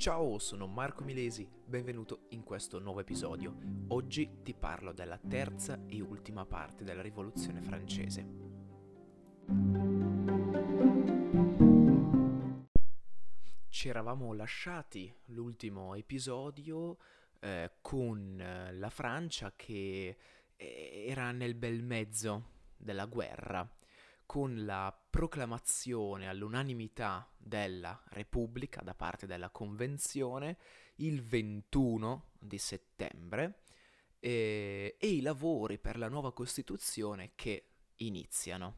Ciao, sono Marco Milesi, benvenuto in questo nuovo episodio. Oggi ti parlo della terza e ultima parte della rivoluzione francese. Ci eravamo lasciati l'ultimo episodio eh, con eh, la Francia che eh, era nel bel mezzo della guerra con la proclamazione all'unanimità della Repubblica da parte della Convenzione il 21 di settembre e, e i lavori per la nuova Costituzione che iniziano.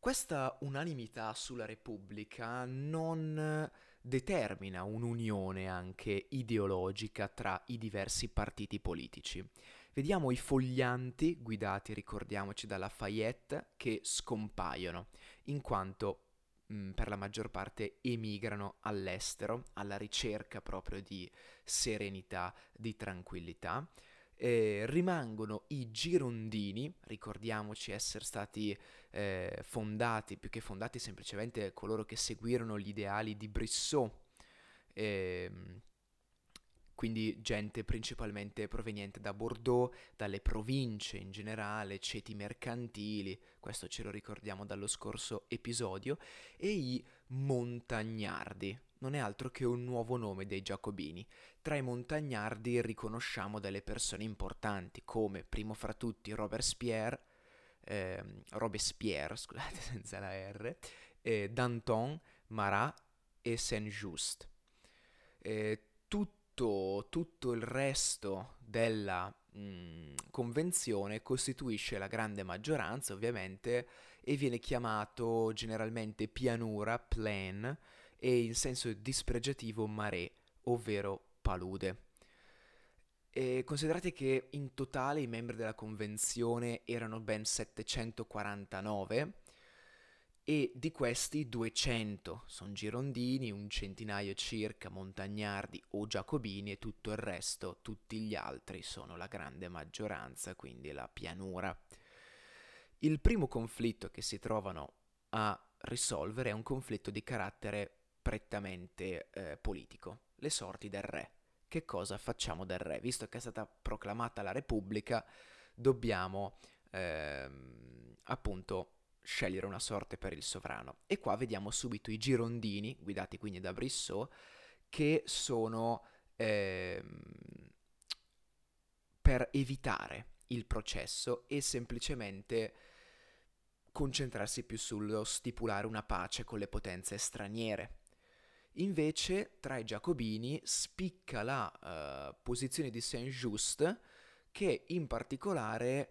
Questa unanimità sulla Repubblica non determina un'unione anche ideologica tra i diversi partiti politici. Vediamo i foglianti guidati, ricordiamoci, da Lafayette che scompaiono, in quanto mm, per la maggior parte emigrano all'estero alla ricerca proprio di serenità, di tranquillità. Eh, rimangono i girondini, ricordiamoci essere stati eh, fondati, più che fondati semplicemente coloro che seguirono gli ideali di Brissot, eh, quindi gente principalmente proveniente da Bordeaux, dalle province in generale, ceti mercantili, questo ce lo ricordiamo dallo scorso episodio, e i montagnardi, non è altro che un nuovo nome dei giacobini. Tra i montagnardi riconosciamo delle persone importanti come, primo fra tutti, Robespierre, eh, Robespierre, scusate senza la R, eh, Danton, Marat e Saint-Just. Eh, tutto, tutto il resto della mh, mm, convenzione costituisce la grande maggioranza ovviamente e viene chiamato generalmente pianura, plain, e in senso dispregiativo mare, ovvero palude. E considerate che in totale i membri della convenzione erano ben 749 e di questi 200 sono girondini, un centinaio circa montagnardi o giacobini e tutto il resto, tutti gli altri sono la grande maggioranza, quindi la pianura. Il primo conflitto che si trovano a risolvere è un conflitto di carattere prettamente eh, politico, le sorti del re. Che cosa facciamo del re? Visto che è stata proclamata la Repubblica, dobbiamo ehm, appunto scegliere una sorte per il sovrano. E qua vediamo subito i girondini, guidati quindi da Brissot, che sono ehm, per evitare il processo e semplicemente concentrarsi più sullo stipulare una pace con le potenze straniere. Invece, tra i giacobini spicca la uh, posizione di Saint-Just, che in particolare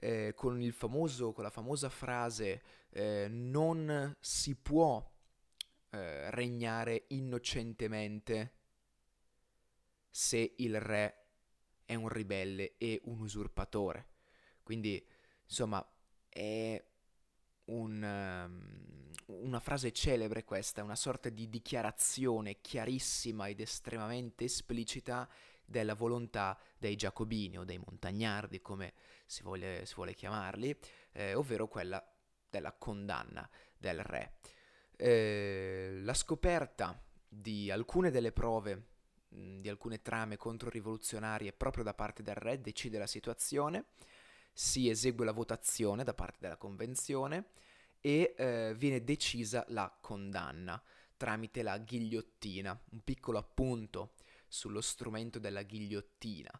eh, con, famoso, con, la famosa frase eh, non si può eh, regnare innocentemente se il re è un ribelle e un usurpatore. Quindi, insomma, è un, um, una frase celebre questa, una sorta di dichiarazione chiarissima ed estremamente esplicita della volontà dei giacobini o dei montagnardi, come si vuole, si vuole chiamarli, eh, ovvero quella della condanna del re. Eh, la scoperta di alcune delle prove, mh, di alcune trame controrivoluzionarie proprio da parte del re decide la situazione, si esegue la votazione da parte della convenzione e eh, viene decisa la condanna tramite la ghigliottina, un piccolo appunto sullo strumento della ghigliottina.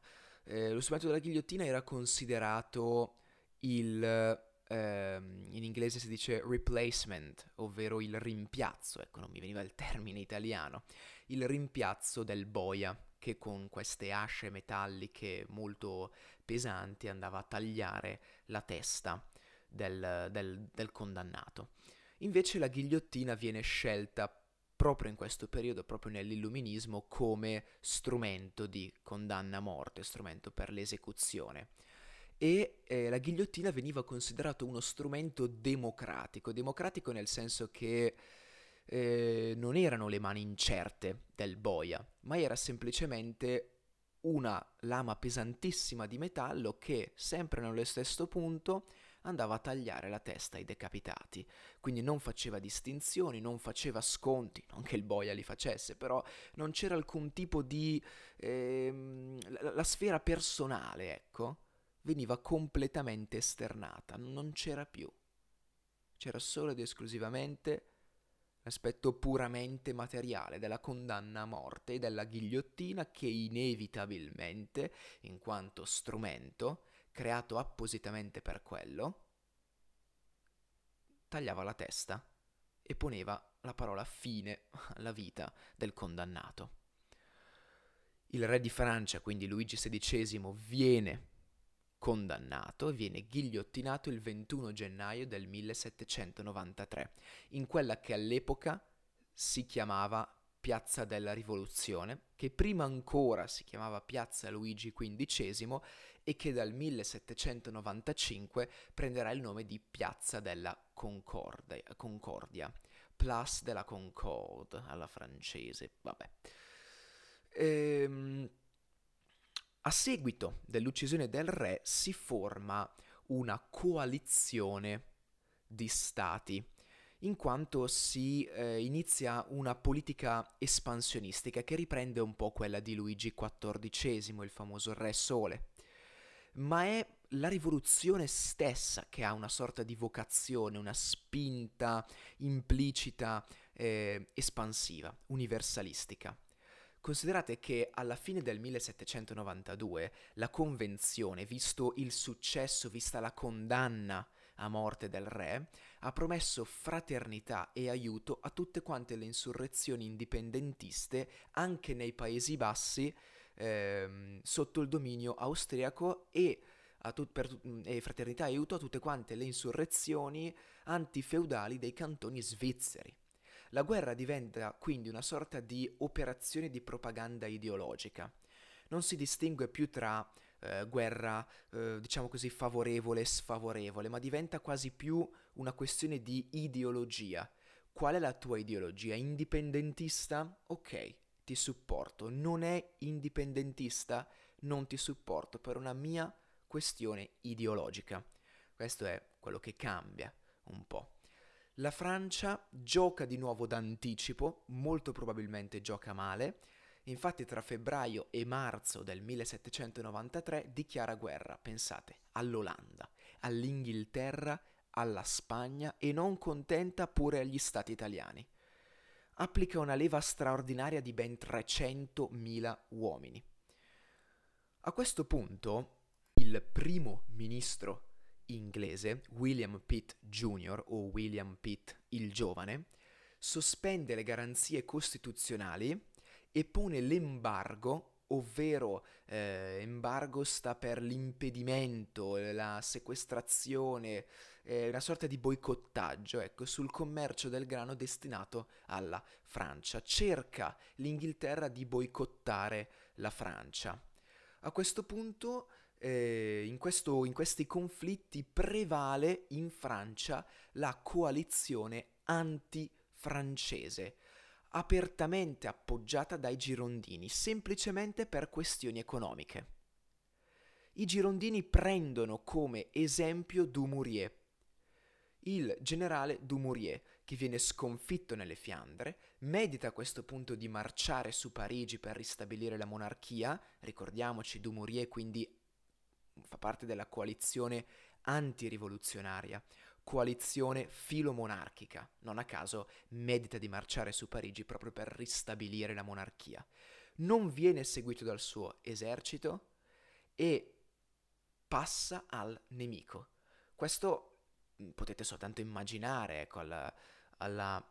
Eh, lo strumento della ghigliottina era considerato il, eh, in inglese si dice replacement, ovvero il rimpiazzo, ecco non mi veniva il termine italiano, il rimpiazzo del boia che con queste asce metalliche molto pesanti andava a tagliare la testa del, del, del condannato. Invece la ghigliottina viene scelta proprio in questo periodo, proprio nell'illuminismo, come strumento di condanna a morte, strumento per l'esecuzione. E eh, la ghigliottina veniva considerato uno strumento democratico, democratico nel senso che eh, non erano le mani incerte del boia, ma era semplicemente una lama pesantissima di metallo che, sempre nello stesso punto, andava a tagliare la testa ai decapitati, quindi non faceva distinzioni, non faceva sconti, non che il boia li facesse, però non c'era alcun tipo di... Ehm, la, la sfera personale, ecco, veniva completamente esternata, non c'era più. C'era solo ed esclusivamente l'aspetto puramente materiale della condanna a morte e della ghigliottina che inevitabilmente, in quanto strumento, creato appositamente per quello, tagliava la testa e poneva la parola fine alla vita del condannato. Il re di Francia, quindi Luigi XVI, viene condannato e viene ghigliottinato il 21 gennaio del 1793, in quella che all'epoca si chiamava Piazza della Rivoluzione, che prima ancora si chiamava Piazza Luigi XV e che dal 1795 prenderà il nome di Piazza della Concordia, Concordia Place de la Concorde alla francese, vabbè. Ehm, a seguito dell'uccisione del re si forma una coalizione di stati, in quanto si eh, inizia una politica espansionistica che riprende un po' quella di Luigi XIV, il famoso Re Sole. Ma è la rivoluzione stessa che ha una sorta di vocazione, una spinta implicita eh, espansiva, universalistica. Considerate che alla fine del 1792 la convenzione, visto il successo, vista la condanna a morte del re, ha promesso fraternità e aiuto a tutte quante le insurrezioni indipendentiste anche nei Paesi Bassi ehm, sotto il dominio austriaco e, tut- e fraternità e aiuto a tutte quante le insurrezioni antifeudali dei cantoni svizzeri. La guerra diventa quindi una sorta di operazione di propaganda ideologica. Non si distingue più tra eh, guerra, eh, diciamo così, favorevole e sfavorevole, ma diventa quasi più una questione di ideologia. Qual è la tua ideologia? Indipendentista? Ok, ti supporto. Non è indipendentista? Non ti supporto per una mia questione ideologica. Questo è quello che cambia un po'. La Francia gioca di nuovo d'anticipo, molto probabilmente gioca male, infatti tra febbraio e marzo del 1793 dichiara guerra, pensate, all'Olanda, all'Inghilterra, alla Spagna e non contenta pure agli stati italiani. Applica una leva straordinaria di ben 300.000 uomini. A questo punto il primo ministro inglese William Pitt Jr. o William Pitt il giovane sospende le garanzie costituzionali e pone l'embargo, ovvero eh, embargo sta per l'impedimento, la sequestrazione, eh, una sorta di boicottaggio, ecco, sul commercio del grano destinato alla Francia. Cerca l'Inghilterra di boicottare la Francia. A questo punto eh, in, questo, in questi conflitti prevale in Francia la coalizione anti-francese, apertamente appoggiata dai girondini, semplicemente per questioni economiche. I girondini prendono come esempio Dumouriez, il generale Dumouriez, che viene sconfitto nelle Fiandre, medita a questo punto di marciare su Parigi per ristabilire la monarchia, ricordiamoci Dumouriez quindi fa parte della coalizione antirivoluzionaria, coalizione filomonarchica. Non a caso medita di marciare su Parigi proprio per ristabilire la monarchia. Non viene seguito dal suo esercito e passa al nemico. Questo potete soltanto immaginare, ecco, alla, alla,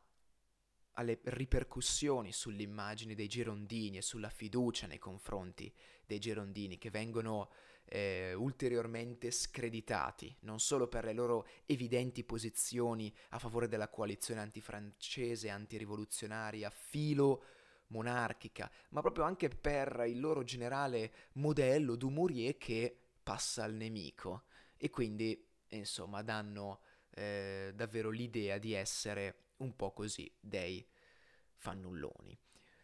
alle ripercussioni sull'immagine dei girondini e sulla fiducia nei confronti dei girondini che vengono eh, ulteriormente screditati, non solo per le loro evidenti posizioni a favore della coalizione antifrancese, antirivoluzionaria, filo monarchica, ma proprio anche per il loro generale modello Dumouriez che passa al nemico. E quindi insomma danno eh, davvero l'idea di essere un po' così dei fannulloni.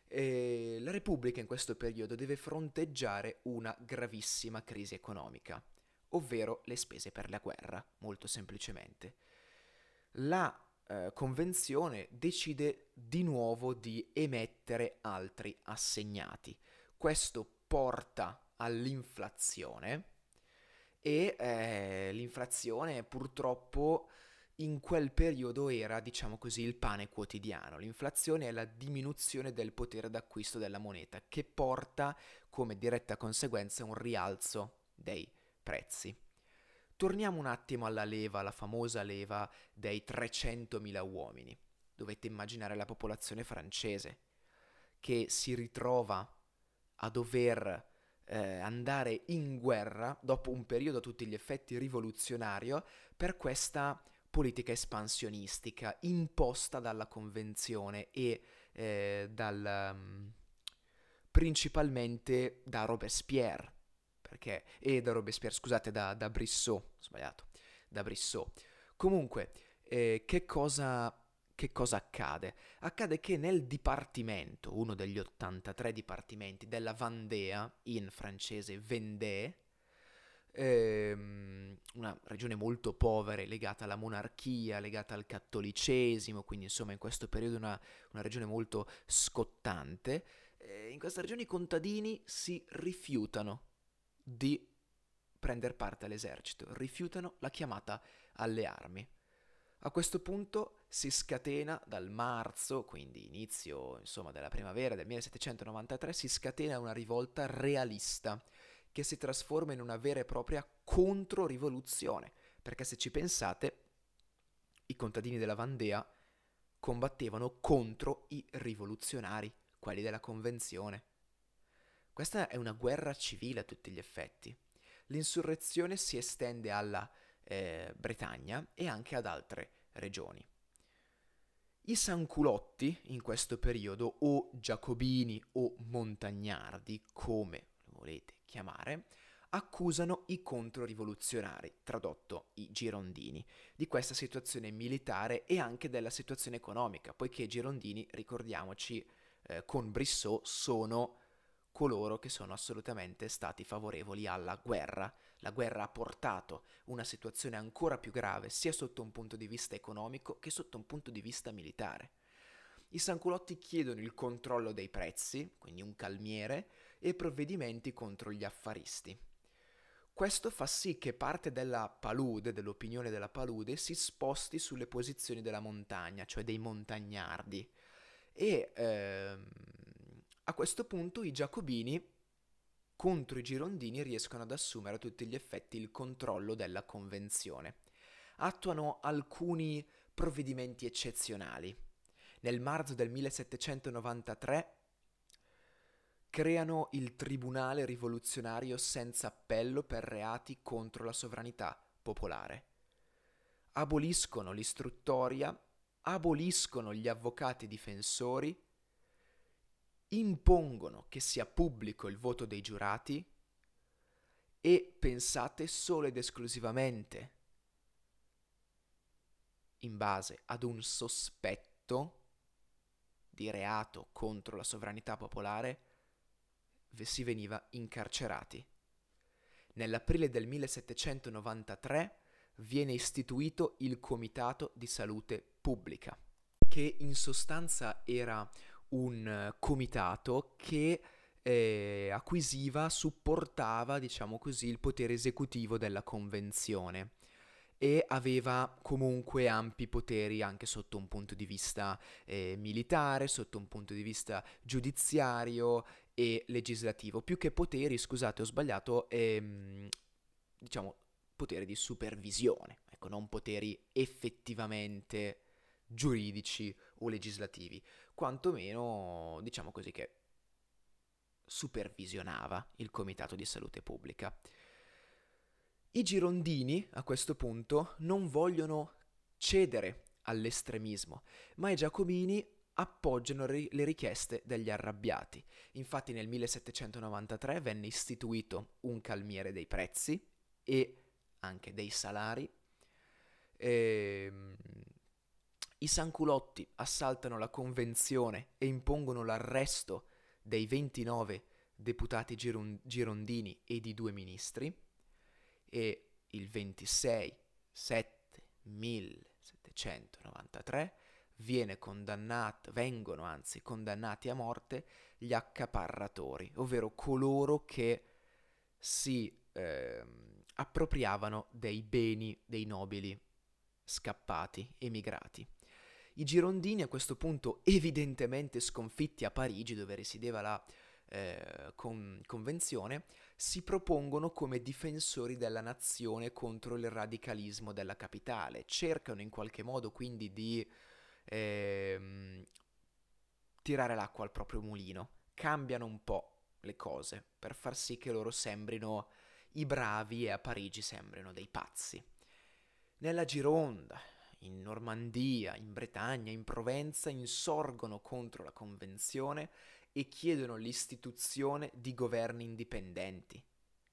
E la Repubblica in questo periodo deve fronteggiare una gravissima crisi economica. ovvero le spese per la guerra, molto semplicemente. La eh, convenzione decide di nuovo di emettere altri assegnati. Questo porta all'inflazione e eh, l'inflazione purtroppo in quel periodo era, diciamo così, il pane quotidiano. L'inflazione è la diminuzione del potere d'acquisto della moneta che porta come diretta conseguenza un rialzo dei prezzi. Torniamo un attimo alla leva, la famosa leva dei 300.000 uomini. Dovete immaginare la popolazione francese che si ritrova a dover eh, andare in guerra dopo un periodo a tutti gli effetti rivoluzionario per questa politica espansionistica imposta dalla convenzione e eh, dal, um, principalmente da Robespierre perché e da Robespierre scusate da, da Brissot sbagliato da Brissot. Comunque eh, che cosa che cosa accade? Accade che nel dipartimento, uno degli 83 dipartimenti della Vendée, in francese Vendée, ehm, una regione molto povera, legata alla monarchia, legata al cattolicesimo, quindi insomma in questo periodo una, una regione molto scottante, eh, in questa regione i contadini si rifiutano di prendere parte all'esercito, rifiutano la chiamata alle armi. A questo punto si scatena dal marzo, quindi inizio insomma, della primavera del 1793, si scatena una rivolta realista che si trasforma in una vera e propria controrivoluzione, perché se ci pensate, i contadini della Vandea combattevano contro i rivoluzionari, quelli della Convenzione. Questa è una guerra civile a tutti gli effetti. L'insurrezione si estende alla eh, Bretagna e anche ad altre regioni. I sanculotti in questo periodo, o giacobini o montagnardi, come lo volete chiamare, accusano i controrivoluzionari, tradotto i girondini, di questa situazione militare e anche della situazione economica, poiché i girondini, ricordiamoci, eh, con Brissot sono coloro che sono assolutamente stati favorevoli alla guerra. La guerra ha portato una situazione ancora più grave sia sotto un punto di vista economico che sotto un punto di vista militare. I sanculotti chiedono il controllo dei prezzi, quindi un calmiere, e provvedimenti contro gli affaristi. Questo fa sì che parte della palude, dell'opinione della palude, si sposti sulle posizioni della montagna, cioè dei montagnardi. E ehm, a questo punto i giacobini contro i girondini riescono ad assumere a tutti gli effetti il controllo della convenzione. Attuano alcuni provvedimenti eccezionali. Nel marzo del 1793 creano il Tribunale rivoluzionario senza appello per reati contro la sovranità popolare. Aboliscono l'istruttoria, aboliscono gli avvocati difensori, impongono che sia pubblico il voto dei giurati e pensate solo ed esclusivamente in base ad un sospetto di reato contro la sovranità popolare si veniva incarcerati. Nell'aprile del 1793 viene istituito il Comitato di Salute Pubblica, che in sostanza era un comitato che eh, acquisiva, supportava, diciamo così, il potere esecutivo della convenzione e aveva comunque ampi poteri anche sotto un punto di vista eh, militare, sotto un punto di vista giudiziario e legislativo. Più che poteri, scusate, ho sbagliato, ehm, diciamo poteri di supervisione, ecco, non poteri effettivamente giuridici o legislativi, quantomeno diciamo così che supervisionava il Comitato di Salute Pubblica. I girondini a questo punto non vogliono cedere all'estremismo, ma i giacobini appoggiano le richieste degli arrabbiati. Infatti nel 1793 venne istituito un calmiere dei prezzi e anche dei salari. E, ehm, i sanculotti assaltano la convenzione e impongono l'arresto dei 29 deputati giron- girondini e di due ministri e il 26 7 1793 vengono anzi condannati a morte gli accaparratori, ovvero coloro che si eh, appropriavano dei beni dei nobili scappati, emigrati. I girondini a questo punto, evidentemente sconfitti a Parigi, dove risiedeva la eh, con, convenzione, si propongono come difensori della nazione contro il radicalismo della capitale. Cercano in qualche modo quindi di eh, tirare l'acqua al proprio mulino, cambiano un po' le cose per far sì che loro sembrino i bravi e a Parigi sembrino dei pazzi. Nella Gironda, in Normandia, in Bretagna, in Provenza insorgono contro la Convenzione e chiedono l'istituzione di governi indipendenti.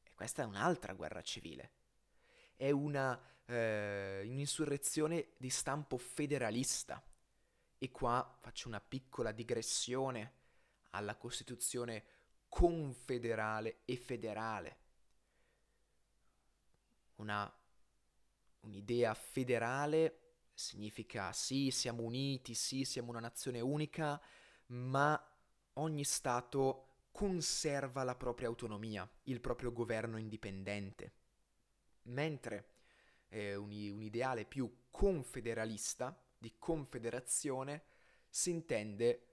E questa è un'altra guerra civile. È una, eh, un'insurrezione di stampo federalista. E qua faccio una piccola digressione alla Costituzione confederale e federale. Una, un'idea federale significa sì, siamo uniti, sì, siamo una nazione unica, ma ogni Stato conserva la propria autonomia, il proprio governo indipendente. Mentre eh, un, un ideale più confederalista, di confederazione, si intende,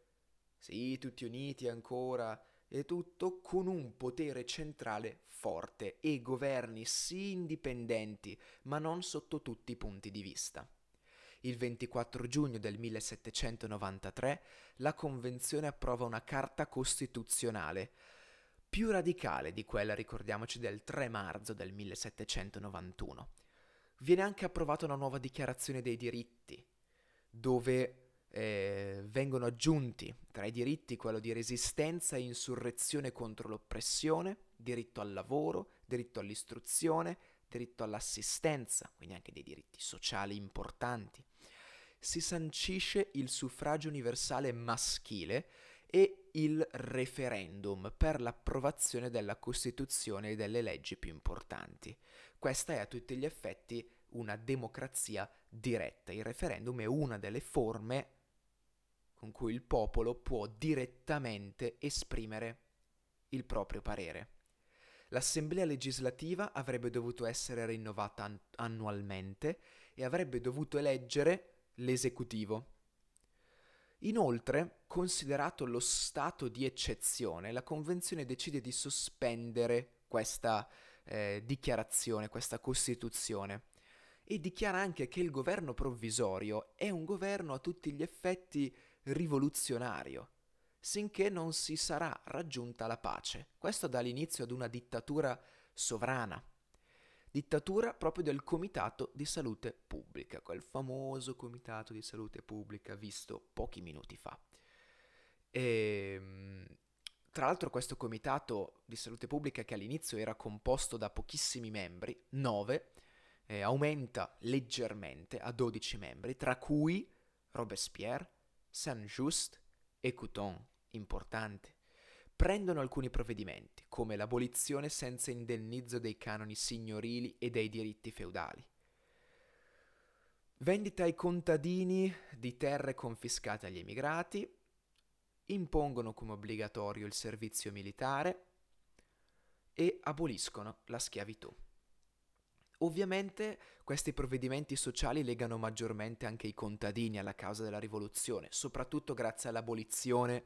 sì, tutti uniti ancora, e tutto con un potere centrale forte e governi sì indipendenti, ma non sotto tutti i punti di vista. Il 24 giugno del 1793 la Convenzione approva una carta costituzionale, più radicale di quella, ricordiamoci, del 3 marzo del 1791. Viene anche approvata una nuova dichiarazione dei diritti, dove eh, vengono aggiunti tra i diritti quello di resistenza e insurrezione contro l'oppressione, diritto al lavoro, diritto all'istruzione, diritto all'assistenza, quindi anche dei diritti sociali importanti. Si sancisce il suffragio universale maschile e il referendum per l'approvazione della Costituzione e delle leggi più importanti. Questa è a tutti gli effetti una democrazia diretta. Il referendum è una delle forme con cui il popolo può direttamente esprimere il proprio parere. L'Assemblea legislativa avrebbe dovuto essere rinnovata an- annualmente e avrebbe dovuto eleggere l'esecutivo. Inoltre, considerato lo stato di eccezione, la Convenzione decide di sospendere questa eh, dichiarazione, questa Costituzione, e dichiara anche che il governo provvisorio è un governo a tutti gli effetti rivoluzionario, sinché non si sarà raggiunta la pace. Questo dà l'inizio ad una dittatura sovrana, dittatura proprio del Comitato di Salute Pubblica, quel famoso Comitato di Salute Pubblica visto pochi minuti fa. E, ehm, tra l'altro questo Comitato di Salute Pubblica che all'inizio era composto da pochissimi membri, 9, eh, aumenta leggermente a 12 membri, tra cui Robespierre, Saint-Just e Couton, importante, prendono alcuni provvedimenti, come l'abolizione senza indennizzo dei canoni signorili e dei diritti feudali. Vendita ai contadini di terre confiscate agli emigrati, impongono come obbligatorio il servizio militare e aboliscono la schiavitù. Ovviamente questi provvedimenti sociali legano maggiormente anche i contadini alla causa della rivoluzione, soprattutto grazie all'abolizione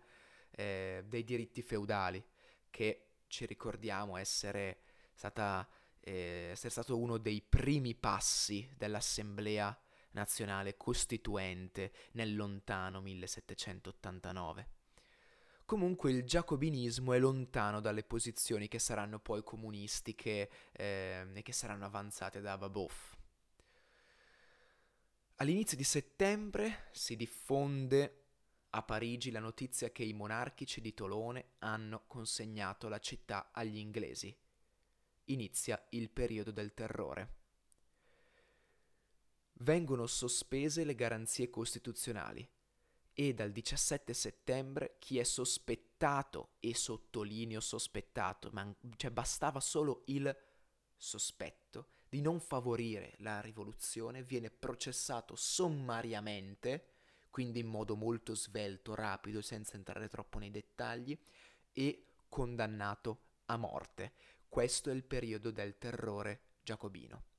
eh, dei diritti feudali, che ci ricordiamo essere, stata, eh, essere stato uno dei primi passi dell'Assemblea nazionale costituente nel lontano 1789. Comunque il giacobinismo è lontano dalle posizioni che saranno poi comunistiche eh, e che saranno avanzate da Babeuf. All'inizio di settembre si diffonde a Parigi la notizia che i monarchici di Tolone hanno consegnato la città agli inglesi. Inizia il periodo del terrore. Vengono sospese le garanzie costituzionali e dal 17 settembre chi è sospettato, e sottolineo sospettato, ma cioè bastava solo il sospetto di non favorire la rivoluzione viene processato sommariamente, quindi in modo molto svelto, rapido, senza entrare troppo nei dettagli, e condannato a morte. Questo è il periodo del terrore giacobino.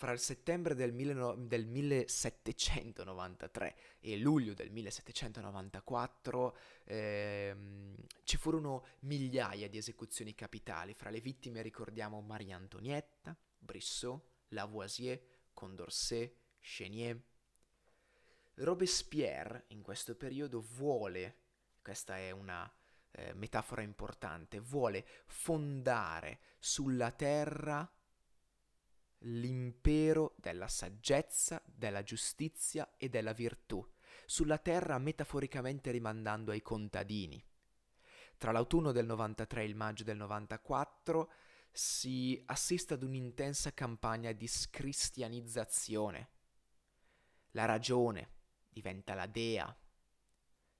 Fra il settembre del, mille, del 1793 e luglio del 1794 ehm, ci furono migliaia di esecuzioni capitali. Fra le vittime ricordiamo Maria Antonietta, Brissot, Lavoisier, Condorcet, Chenier. Robespierre in questo periodo vuole, questa è una eh, metafora importante, vuole fondare sulla terra l'impero della saggezza, della giustizia e della virtù, sulla terra metaforicamente rimandando ai contadini. Tra l'autunno del 93 e il maggio del 94 si assiste ad un'intensa campagna di scristianizzazione. La ragione diventa la dea,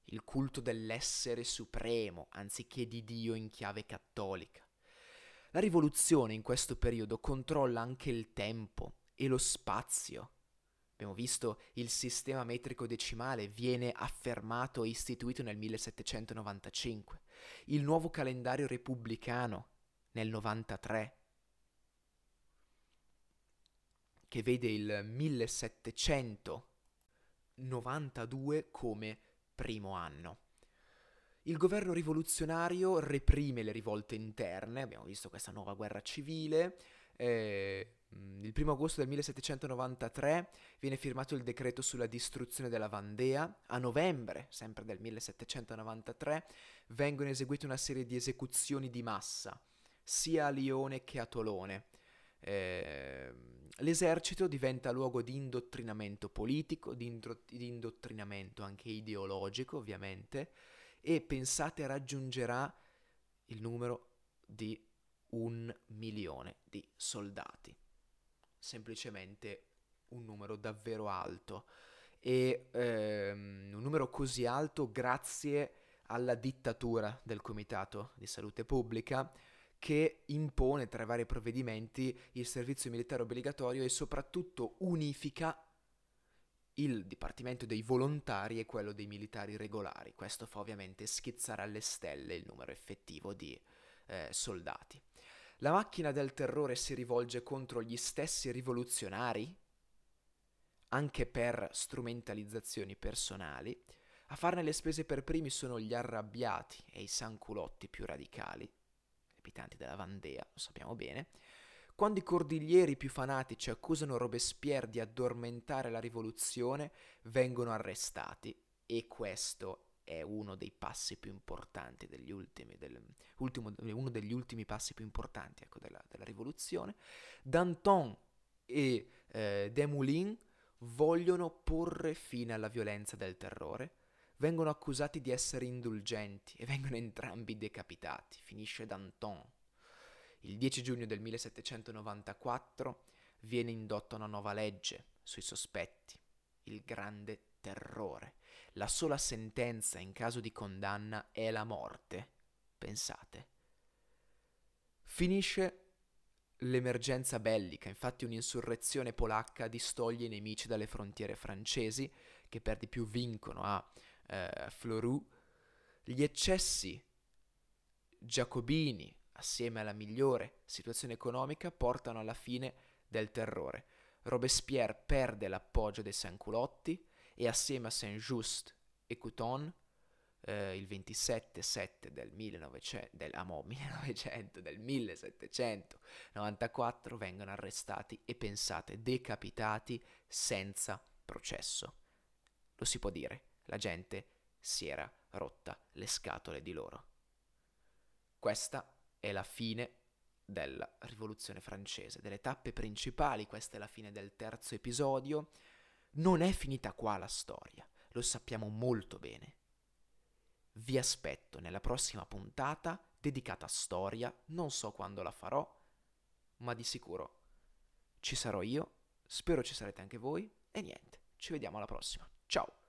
il culto dell'essere supremo anziché di Dio in chiave cattolica. La rivoluzione in questo periodo controlla anche il tempo e lo spazio. Abbiamo visto il sistema metrico decimale viene affermato e istituito nel 1795, il nuovo calendario repubblicano nel 93, che vede il 1792 come primo anno. Il governo rivoluzionario reprime le rivolte interne, abbiamo visto questa nuova guerra civile. Eh, il 1 agosto del 1793 viene firmato il decreto sulla distruzione della Vandea. A novembre, sempre del 1793, vengono eseguite una serie di esecuzioni di massa, sia a Lione che a Tolone. Eh, l'esercito diventa luogo di indottrinamento politico, di, indro- di indottrinamento anche ideologico, ovviamente e pensate raggiungerà il numero di un milione di soldati. Semplicemente un numero davvero alto e ehm, un numero così alto grazie alla dittatura del Comitato di Salute Pubblica che impone tra i vari provvedimenti il servizio militare obbligatorio e soprattutto unifica il Dipartimento dei volontari e quello dei militari regolari. Questo fa ovviamente schizzare alle stelle il numero effettivo di eh, soldati. La macchina del terrore si rivolge contro gli stessi rivoluzionari, anche per strumentalizzazioni personali. A farne le spese per primi sono gli arrabbiati e i sanculotti più radicali, abitanti della Vandea, lo sappiamo bene, quando i cordiglieri più fanatici accusano Robespierre di addormentare la rivoluzione, vengono arrestati e questo è uno dei passi più importanti degli ultimi, del, ultimo, uno degli ultimi passi più importanti ecco, della, della, rivoluzione. Danton e eh, Desmoulins vogliono porre fine alla violenza del terrore, vengono accusati di essere indulgenti e vengono entrambi decapitati. Finisce Danton il 10 giugno del 1794 viene indotta una nuova legge sui sospetti, il grande terrore. La sola sentenza in caso di condanna è la morte. Pensate. Finisce l'emergenza bellica, infatti un'insurrezione polacca distoglie i nemici dalle frontiere francesi, che per di più vincono a eh, Floru. Gli eccessi giacobini assieme alla migliore situazione economica, portano alla fine del terrore. Robespierre perde l'appoggio dei Sanculotti e assieme a Saint-Just e Couton eh, il 27-7 del, 1900, del, ah, 1900, del 1794 vengono arrestati e pensate decapitati senza processo. Lo si può dire, la gente si era rotta le scatole di loro. Questa è la fine della rivoluzione francese, delle tappe principali, questa è la fine del terzo episodio. Non è finita qua la storia, lo sappiamo molto bene. Vi aspetto nella prossima puntata dedicata a storia, non so quando la farò, ma di sicuro ci sarò io, spero ci sarete anche voi e niente, ci vediamo alla prossima. Ciao!